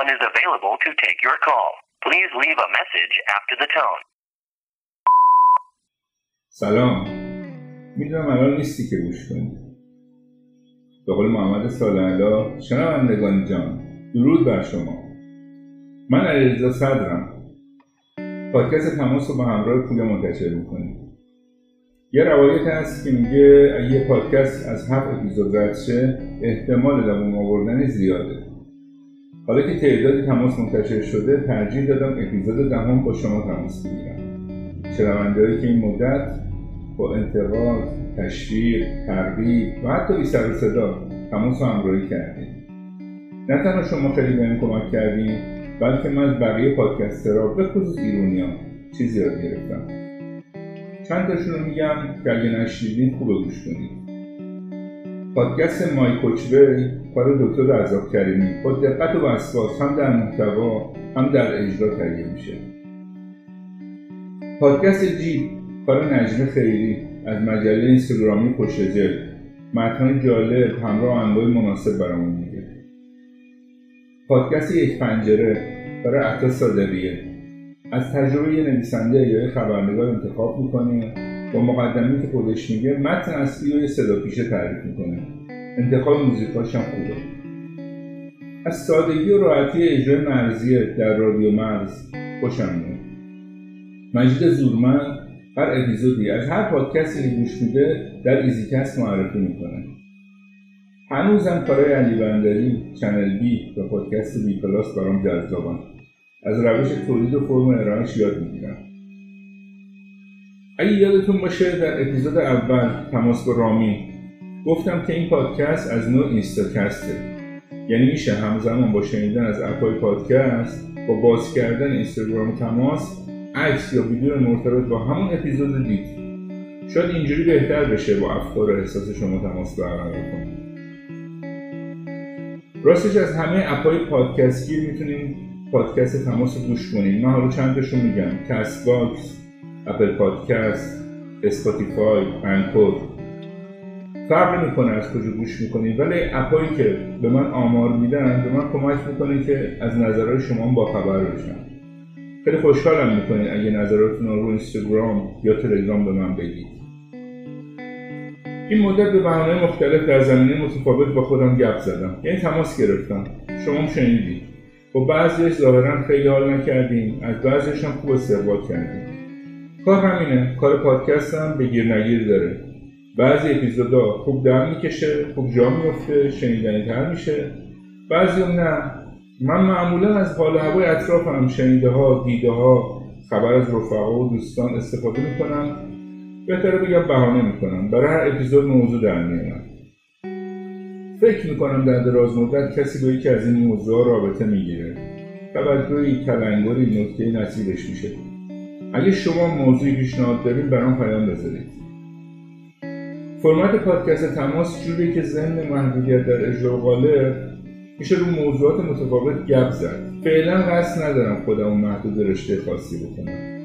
one is available to take your call. Please leave a message after the tone. سلام. می‌دونم الان نیستی که گوش کنی. به قول محمد سالعلا شنوندگان جان درود بر شما. من علیرضا صدرم. پادکست تماس رو به همراه پویا منتشر می‌کنیم. یه روایت هست که میگه یه پادکست از هفت اپیزود رد شه احتمال دوام آوردن زیاده. حالا که تعدادی تماس منتشر شده ترجیح دادم اپیزود دهم با شما تماس بگیرم. شنوندههایی که این مدت با انتقاد تشویق ترغیب و حتی بی سر صدا تماس همراهی کردیم. نه تنها شما خیلی بهم کمک کردیم بلکه من از بقیه پادکسترها به خصوص ایرونیا چیزی یاد گرفتم. چند تاشون رو میگم که اگه نشنیدین خوبه گوش کنید پادکست مای کوچوی کار دکتر عذاب کریمی. با دقت و وسواس هم در محتوا هم در اجرا تهیه میشه. پادکست جی کار نجمه خیری. از مجله اینستاگرامی جلد متن جالب همراه انواع مناسب برامون میگه. پادکست یک پنجره برای عطا صادقیه. از تجربه نویسنده یا خبرنگار انتخاب می‌کنه با مقدمه‌ای که خودش میگه متن اصلی و یه صدا پیشه تعریف می‌کنه. انتخاب موزیکاش هم خوبه. از سادگی و راحتی اجرای مرضیه در رادیو مرز خوشم میاد. مجید زورمند هر اپیزودی از هر پادکستی که گوش میده در ایزیکست معرفی می‌کنه. هنوزم کارهای علی بندری چنل بی و پادکست بی پلاس برام جذابن. از روش تولید و فرم ارائهش یاد می‌گیرم. اگه یادتون باشه در اپیزود اول تماس با رامی گفتم که این پادکست از نوع اینستاکسته. یعنی میشه همزمان با شنیدن از اپای پادکست با باز کردن اینستاگرام تماس عکس یا ویدیو مرتبط با همون اپیزود دید. شاید اینجوری بهتر بشه با افکار و احساس شما تماس برقرار کنید. راستش از همه اپای پادکستگیر می‌تونیم پادکست تماس رو گوش کنید من حالا چند تاشو میگم؟ کست باکس اپل پادکست اسپاتیفای انکور فرق می‌کنه از کجا گوش می‌کنید ولی اپایی که به من آمار میدن به من کمک می‌کنه که از نظرهای شما با خبر بشم. خیلی خوشحالم می‌کنید اگه نظراتتون رو اینستاگرام یا تلگرام به من بگید. این مدت به بهانه مختلف در زمینه متفاوت با خودم گپ زدم. یعنی تماس گرفتم. شما شنیدید. با بعضیش ظاهرا خیلی حال نکردیم. از بعضیش هم خوب استقبال کردیم. کار همینه. کار پادکست هم به گیر نگیر داره. بعضی اپیزودا خوب در می‌کشه خوب جا میفته شنیدنی تر میشه. بعضی هم نه. من معمولا از حال هوای اطرافم شنیده ها دیده ها خبر از رفقا و دوستان استفاده می‌کنم. بهتره بگم بهانه می‌کنم. برای هر اپیزود موضوع در میارم فکر می‌کنم در دراز مدت کسی با یکی از این موضوع رابطه می‌گیره. توجهی تلنگری نکته نصیبش میشه. اگه شما موضوعی پیشنهاد دارید برام پیام بذارید. فرمت پادکست تماس جوریه که ذهن محدودیت در اجرا غالب میشه رو موضوعات متفاوت گپ زد. فعلا قصد ندارم خودمو محدود رشته خاصی بکنم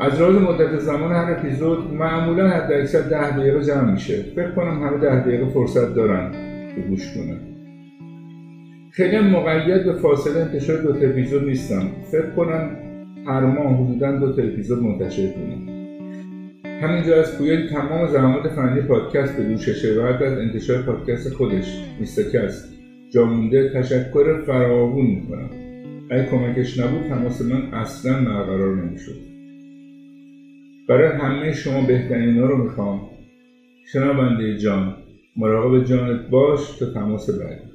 از راز مدت زمان هر اپیزود معمولا حد اکثر ده دقیقه جمع میشه. فکر کنم همه ده دقیقه فرصت دارن که گوش کنن. خیلی مقید به فاصله انتشار دو اپیزود نیستم. فکر کنم هر ماه حدودا دو تا اپیزود منتشر کنم همینجا از پویای تمام زحمات فنی پادکست به دوششه و از انتشار پادکست خودش میستکست جا مونده تشکر فراوون می‌کنم. اگه کمکش نبود تماس من اصلا برقرار نمی‌شد. برای همه شما بهترین ها رو می‌خوام. شنونده جان مراقب جانت باش تا تماس بعدی.